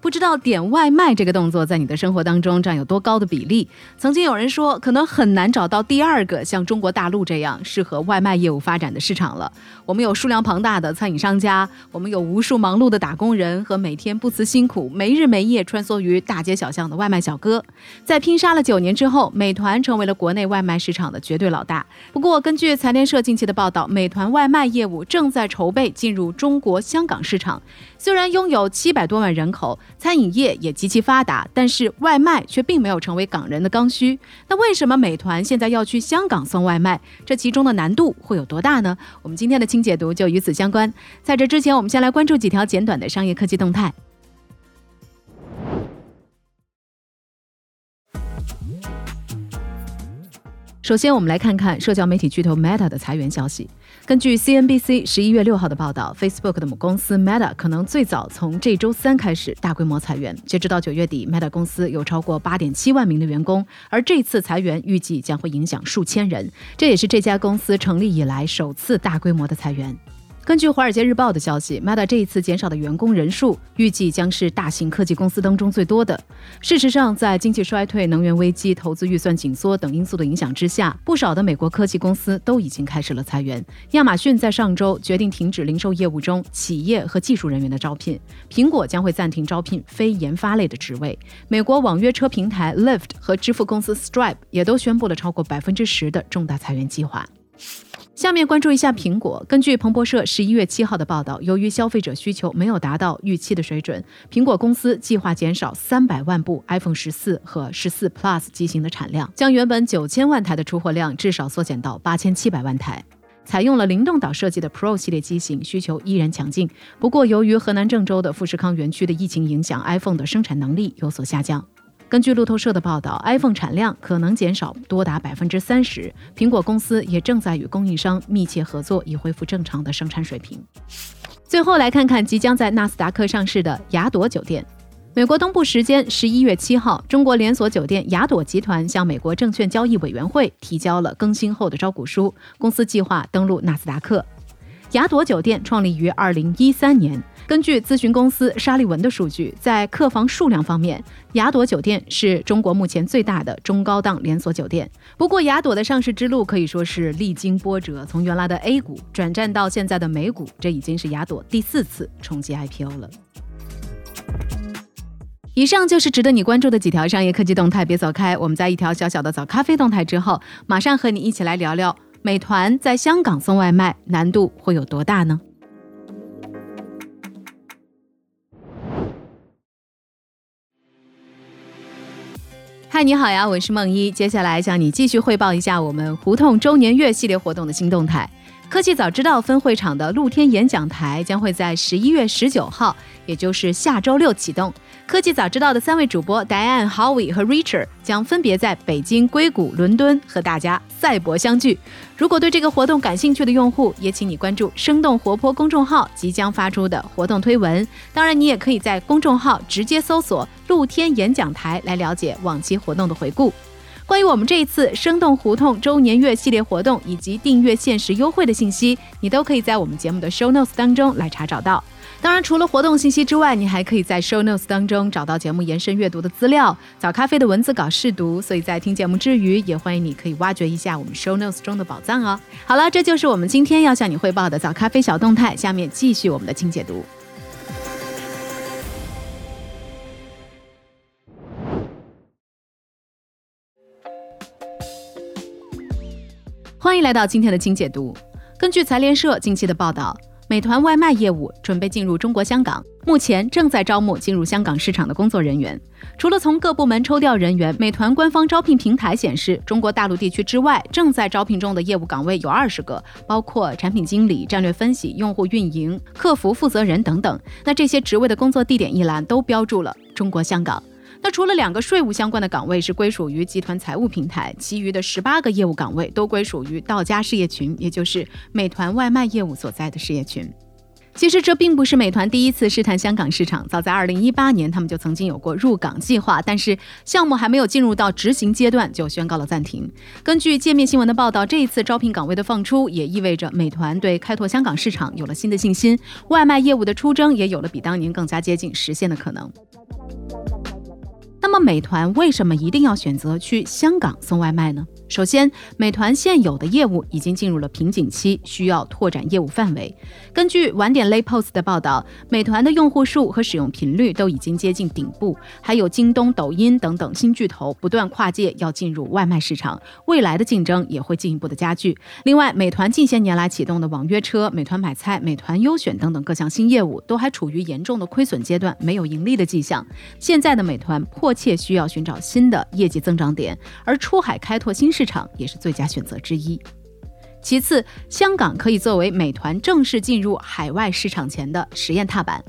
不知道点外卖这个动作在你的生活当中占有多高的比例？曾经有人说，可能很难找到第二个像中国大陆这样适合外卖业务发展的市场了。我们有数量庞大的餐饮商家，我们有无数忙碌的打工人和每天不辞辛苦、没日没夜穿梭于大街小巷的外卖小哥。在拼杀了九年之后，美团成为了国内外卖市场的绝对老大。不过，根据财联社近期的报道，美团外卖业务正在筹备进入中国香港市场。虽然拥有七百多万人口，餐饮业也极其发达，但是外卖却并没有成为港人的刚需。那为什么美团现在要去香港送外卖？这其中的难度会有多大呢？我们今天的清解读就与此相关。在这之前，我们先来关注几条简短的商业科技动态。首先，我们来看看社交媒体巨头 Meta 的裁员消息。根据 CNBC 十一月六号的报道，Facebook 的母公司 Meta 可能最早从这周三开始大规模裁员。截止到九月底，Meta 公司有超过八点七万名的员工，而这次裁员预计将会影响数千人，这也是这家公司成立以来首次大规模的裁员。根据《华尔街日报》的消息，Meta 这一次减少的员工人数预计将是大型科技公司当中最多的。事实上，在经济衰退、能源危机、投资预算紧缩等因素的影响之下，不少的美国科技公司都已经开始了裁员。亚马逊在上周决定停止零售业务中企业和技术人员的招聘，苹果将会暂停招聘非研发类的职位。美国网约车平台 Lyft 和支付公司 Stripe 也都宣布了超过百分之十的重大裁员计划。下面关注一下苹果。根据彭博社十一月七号的报道，由于消费者需求没有达到预期的水准，苹果公司计划减少三百万部 iPhone 十四和十四 Plus 机型的产量，将原本九千万台的出货量至少缩减到八千七百万台。采用了灵动岛设计的 Pro 系列机型需求依然强劲，不过由于河南郑州的富士康园区的疫情影响，iPhone 的生产能力有所下降。根据路透社的报道，iPhone 产量可能减少多达百分之三十。苹果公司也正在与供应商密切合作，以恢复正常的生产水平。最后来看看即将在纳斯达克上市的雅朵酒店。美国东部时间十一月七号，中国连锁酒店雅朵集团向美国证券交易委员会提交了更新后的招股书，公司计划登陆纳斯达克。雅朵酒店创立于二零一三年。根据咨询公司沙利文的数据，在客房数量方面，雅朵酒店是中国目前最大的中高档连锁酒店。不过，雅朵的上市之路可以说是历经波折，从原来的 A 股转战到现在的美股，这已经是雅朵第四次冲击 IPO 了。以上就是值得你关注的几条商业科技动态，别走开。我们在一条小小的早咖啡动态之后，马上和你一起来聊聊美团在香港送外卖难度会有多大呢？嗨，你好呀，我是梦一。接下来向你继续汇报一下我们胡同周年月系列活动的新动态。科技早知道分会场的露天演讲台将会在十一月十九号，也就是下周六启动。科技早知道的三位主播 Diane、Howie 和 Richard 将分别在北京、硅谷、伦敦和大家赛博相聚。如果对这个活动感兴趣的用户，也请你关注“生动活泼”公众号即将发出的活动推文。当然，你也可以在公众号直接搜索“露天演讲台”来了解往期活动的回顾。关于我们这一次生动胡同周年月系列活动以及订阅限时优惠的信息，你都可以在我们节目的 Show Notes 当中来查找到。当然，除了活动信息之外，你还可以在 Show Notes 当中找到节目延伸阅读的资料、早咖啡的文字稿试读。所以在听节目之余，也欢迎你可以挖掘一下我们 Show Notes 中的宝藏哦。好了，这就是我们今天要向你汇报的早咖啡小动态。下面继续我们的轻解读。欢迎来到今天的清解读。根据财联社近期的报道。美团外卖业务准备进入中国香港，目前正在招募进入香港市场的工作人员。除了从各部门抽调人员，美团官方招聘平台显示，中国大陆地区之外正在招聘中的业务岗位有二十个，包括产品经理、战略分析、用户运营、客服负责人等等。那这些职位的工作地点一栏都标注了中国香港。那除了两个税务相关的岗位是归属于集团财务平台，其余的十八个业务岗位都归属于道家事业群，也就是美团外卖业务所在的事业群。其实这并不是美团第一次试探香港市场，早在二零一八年，他们就曾经有过入港计划，但是项目还没有进入到执行阶段，就宣告了暂停。根据界面新闻的报道，这一次招聘岗位的放出，也意味着美团对开拓香港市场有了新的信心，外卖业务的出征也有了比当年更加接近实现的可能。那么，美团为什么一定要选择去香港送外卖呢？首先，美团现有的业务已经进入了瓶颈期，需要拓展业务范围。根据晚点 Lay Post 的报道，美团的用户数和使用频率都已经接近顶部，还有京东、抖音等等新巨头不断跨界要进入外卖市场，未来的竞争也会进一步的加剧。另外，美团近些年来启动的网约车、美团买菜、美团优选等等各项新业务，都还处于严重的亏损阶段，没有盈利的迹象。现在的美团迫切需要寻找新的业绩增长点，而出海开拓新市。市场也是最佳选择之一。其次，香港可以作为美团正式进入海外市场前的实验踏板。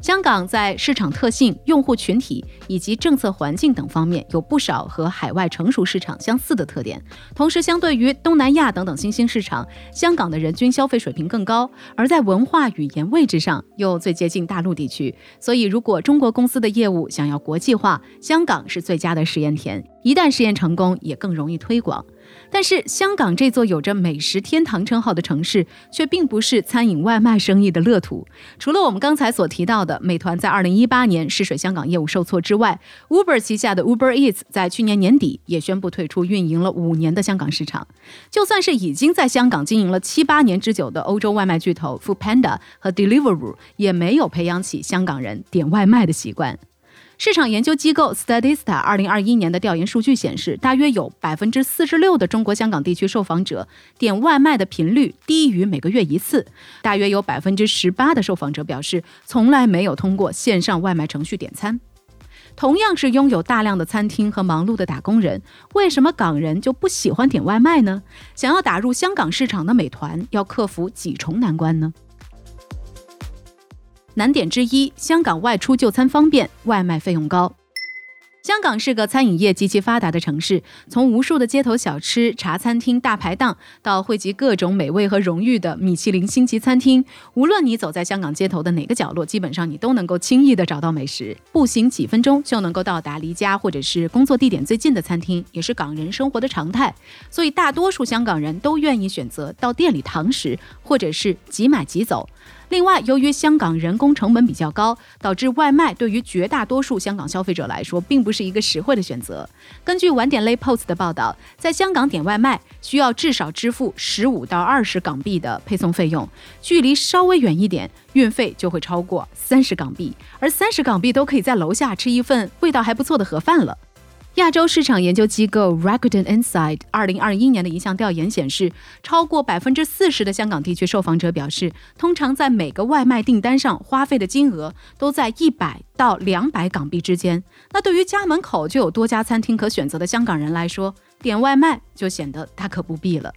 香港在市场特性、用户群体以及政策环境等方面有不少和海外成熟市场相似的特点。同时，相对于东南亚等等新兴市场，香港的人均消费水平更高，而在文化、语言位置上又最接近大陆地区。所以，如果中国公司的业务想要国际化，香港是最佳的试验田。一旦试验成功，也更容易推广。但是，香港这座有着“美食天堂”称号的城市，却并不是餐饮外卖生意的乐土。除了我们刚才所提到的美团在2018年试水香港业务受挫之外，Uber 旗下的 Uber Eats 在去年年底也宣布退出运营了五年的香港市场。就算是已经在香港经营了七八年之久的欧洲外卖巨头 Foodpanda 和 Deliveroo，也没有培养起香港人点外卖的习惯。市场研究机构 Statista 二零二一年的调研数据显示，大约有百分之四十六的中国香港地区受访者点外卖的频率低于每个月一次，大约有百分之十八的受访者表示从来没有通过线上外卖程序点餐。同样是拥有大量的餐厅和忙碌的打工人，为什么港人就不喜欢点外卖呢？想要打入香港市场的美团要克服几重难关呢？难点之一，香港外出就餐方便，外卖费用高。香港是个餐饮业极其发达的城市，从无数的街头小吃、茶餐厅、大排档，到汇集各种美味和荣誉的米其林星级餐厅，无论你走在香港街头的哪个角落，基本上你都能够轻易的找到美食。步行几分钟就能够到达离家或者是工作地点最近的餐厅，也是港人生活的常态。所以大多数香港人都愿意选择到店里堂食，或者是即买即走。另外，由于香港人工成本比较高，导致外卖对于绝大多数香港消费者来说，并不是一个实惠的选择。根据晚点 Lay Post 的报道，在香港点外卖需要至少支付十五到二十港币的配送费用，距离稍微远一点，运费就会超过三十港币，而三十港币都可以在楼下吃一份味道还不错的盒饭了。亚洲市场研究机构 Rakuten Insight 二零二一年的一项调研显示，超过百分之四十的香港地区受访者表示，通常在每个外卖订单上花费的金额都在一百到两百港币之间。那对于家门口就有多家餐厅可选择的香港人来说，点外卖就显得大可不必了。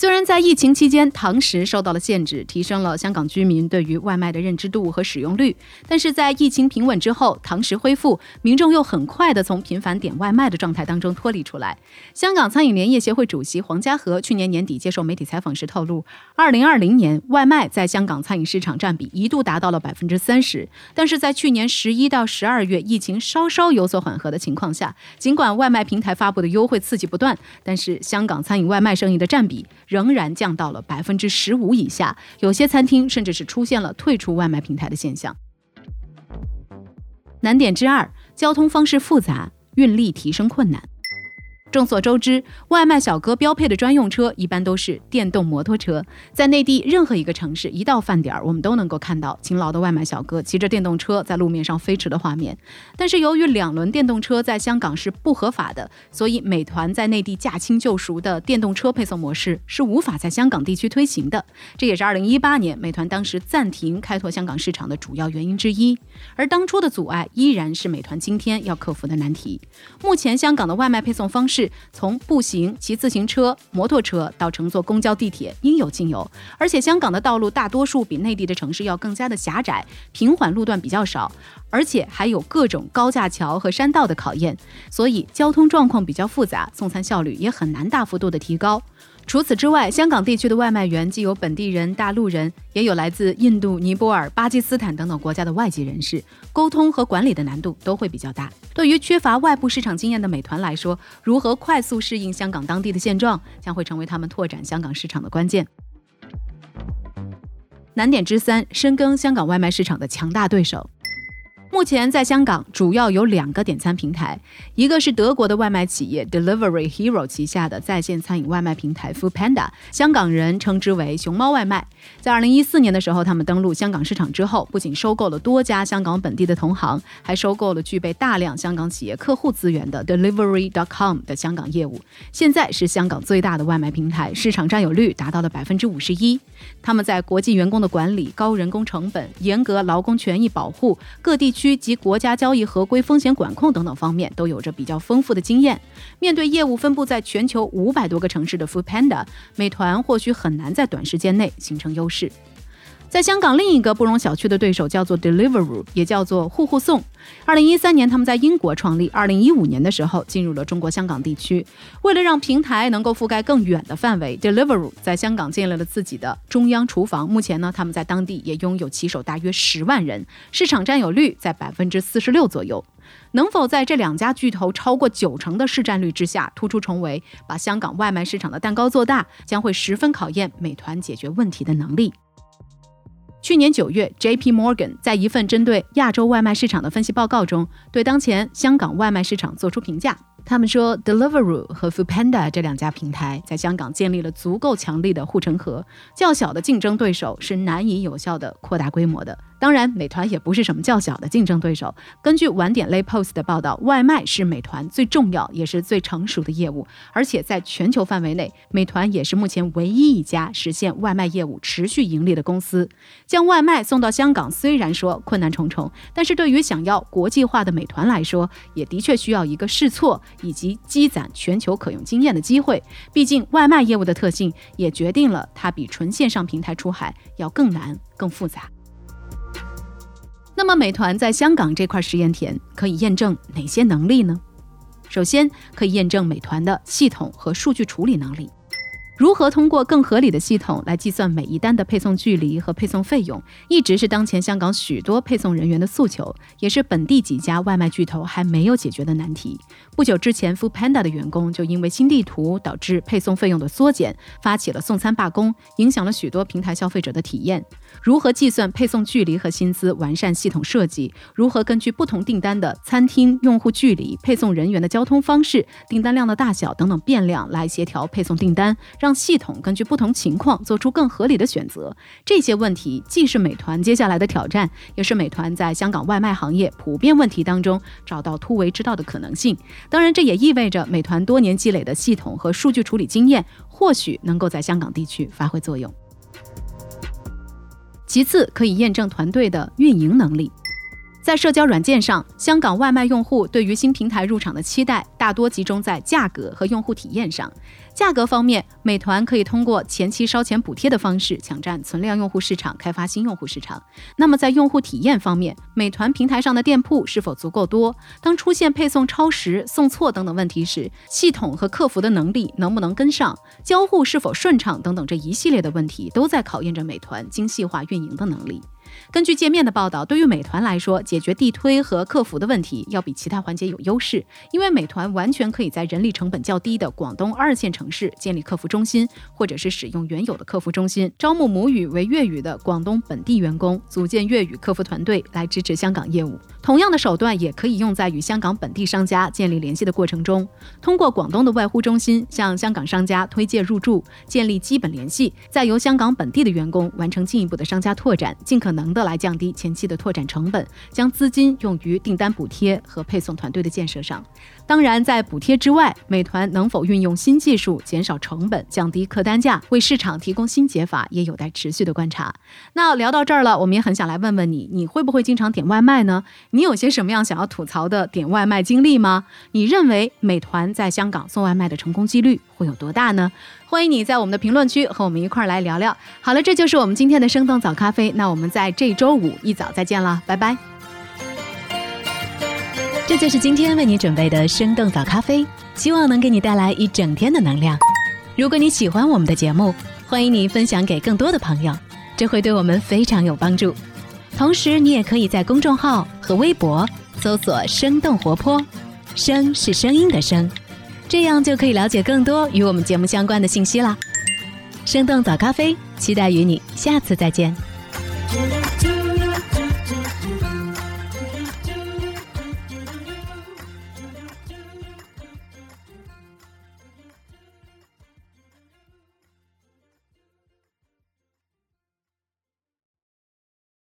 虽然在疫情期间堂食受到了限制，提升了香港居民对于外卖的认知度和使用率，但是在疫情平稳之后，堂食恢复，民众又很快的从频繁点外卖的状态当中脱离出来。香港餐饮联业协会主席黄家和去年年底接受媒体采访时透露，二零二零年外卖在香港餐饮市场占比一度达到了百分之三十，但是在去年十一到十二月疫情稍稍有所缓和的情况下，尽管外卖平台发布的优惠刺激不断，但是香港餐饮外卖生意的占比。仍然降到了百分之十五以下，有些餐厅甚至是出现了退出外卖平台的现象。难点之二，交通方式复杂，运力提升困难。众所周知，外卖小哥标配的专用车一般都是电动摩托车。在内地任何一个城市，一到饭点儿，我们都能够看到勤劳的外卖小哥骑着电动车在路面上飞驰的画面。但是，由于两轮电动车在香港是不合法的，所以美团在内地驾轻就熟的电动车配送模式是无法在香港地区推行的。这也是2018年美团当时暂停开拓香港市场的主要原因之一。而当初的阻碍依然是美团今天要克服的难题。目前，香港的外卖配送方式。从步行、骑自行车、摩托车到乘坐公交、地铁，应有尽有。而且香港的道路大多数比内地的城市要更加的狭窄，平缓路段比较少，而且还有各种高架桥和山道的考验，所以交通状况比较复杂，送餐效率也很难大幅度的提高。除此之外，香港地区的外卖员既有本地人、大陆人，也有来自印度、尼泊尔、巴基斯坦等等国家的外籍人士，沟通和管理的难度都会比较大。对于缺乏外部市场经验的美团来说，如何快速适应香港当地的现状，将会成为他们拓展香港市场的关键。难点之三：深耕香港外卖市场的强大对手。目前在香港主要有两个点餐平台，一个是德国的外卖企业 Delivery Hero 旗下的在线餐饮外卖平台 Food Panda，香港人称之为“熊猫外卖”。在二零一四年的时候，他们登陆香港市场之后，不仅收购了多家香港本地的同行，还收购了具备大量香港企业客户资源的 Delivery.com 的香港业务。现在是香港最大的外卖平台，市场占有率达到了百分之五十一。他们在国际员工的管理、高人工成本、严格劳工权益保护、各地区及国家交易合规风险管控等等方面，都有着比较丰富的经验。面对业务分布在全球五百多个城市的 Food Panda，美团或许很难在短时间内形成优势。在香港，另一个不容小觑的对手叫做 Deliveroo，也叫做户户送。二零一三年，他们在英国创立，二零一五年的时候进入了中国香港地区。为了让平台能够覆盖更远的范围，Deliveroo 在香港建立了自己的中央厨房。目前呢，他们在当地也拥有骑手大约十万人，市场占有率在百分之四十六左右。能否在这两家巨头超过九成的市占率之下突出重围，把香港外卖市场的蛋糕做大，将会十分考验美团解决问题的能力。去年九月，J.P. Morgan 在一份针对亚洲外卖市场的分析报告中，对当前香港外卖市场作出评价。他们说，Deliveroo 和 Foodpanda 这两家平台在香港建立了足够强力的护城河，较小的竞争对手是难以有效的扩大规模的。当然，美团也不是什么较小的竞争对手。根据晚点类 Post 的报道，外卖是美团最重要也是最成熟的业务，而且在全球范围内，美团也是目前唯一一家实现外卖业务持续盈利的公司。将外卖送到香港虽然说困难重重，但是对于想要国际化的美团来说，也的确需要一个试错以及积攒全球可用经验的机会。毕竟，外卖业务的特性也决定了它比纯线上平台出海要更难、更复杂。那么，美团在香港这块实验田可以验证哪些能力呢？首先，可以验证美团的系统和数据处理能力。如何通过更合理的系统来计算每一单的配送距离和配送费用，一直是当前香港许多配送人员的诉求，也是本地几家外卖巨头还没有解决的难题。不久之前，Food Panda 的员工就因为新地图导致配送费用的缩减，发起了送餐罢工，影响了许多平台消费者的体验。如何计算配送距离和薪资，完善系统设计；如何根据不同订单的餐厅用户距离、配送人员的交通方式、订单量的大小等等变量来协调配送订单，让系统根据不同情况做出更合理的选择，这些问题既是美团接下来的挑战，也是美团在香港外卖行业普遍问题当中找到突围之道的可能性。当然，这也意味着美团多年积累的系统和数据处理经验，或许能够在香港地区发挥作用。其次，可以验证团队的运营能力。在社交软件上，香港外卖用户对于新平台入场的期待大多集中在价格和用户体验上。价格方面，美团可以通过前期烧钱补贴的方式抢占存量用户市场，开发新用户市场。那么在用户体验方面，美团平台上的店铺是否足够多？当出现配送超时、送错等等问题时，系统和客服的能力能不能跟上？交互是否顺畅？等等这一系列的问题，都在考验着美团精细化运营的能力。根据界面的报道，对于美团来说，解决地推和客服的问题要比其他环节有优势，因为美团完全可以在人力成本较低的广东二线城市建立客服中心，或者是使用原有的客服中心，招募母语为粤语的广东本地员工，组建粤语客服团队来支持香港业务。同样的手段也可以用在与香港本地商家建立联系的过程中，通过广东的外呼中心向香港商家推介入驻，建立基本联系，再由香港本地的员工完成进一步的商家拓展，尽可。能的来降低前期的拓展成本，将资金用于订单补贴和配送团队的建设上。当然，在补贴之外，美团能否运用新技术减少成本、降低客单价，为市场提供新解法，也有待持续的观察。那聊到这儿了，我们也很想来问问你，你会不会经常点外卖呢？你有些什么样想要吐槽的点外卖经历吗？你认为美团在香港送外卖的成功几率会有多大呢？欢迎你在我们的评论区和我们一块儿来聊聊。好了，这就是我们今天的生动早咖啡。那我们在这周五一早再见了，拜拜。这就是今天为你准备的生动早咖啡，希望能给你带来一整天的能量。如果你喜欢我们的节目，欢迎你分享给更多的朋友，这会对我们非常有帮助。同时，你也可以在公众号和微博搜索“生动活泼”，声是声音的声，这样就可以了解更多与我们节目相关的信息啦。生动早咖啡，期待与你下次再见。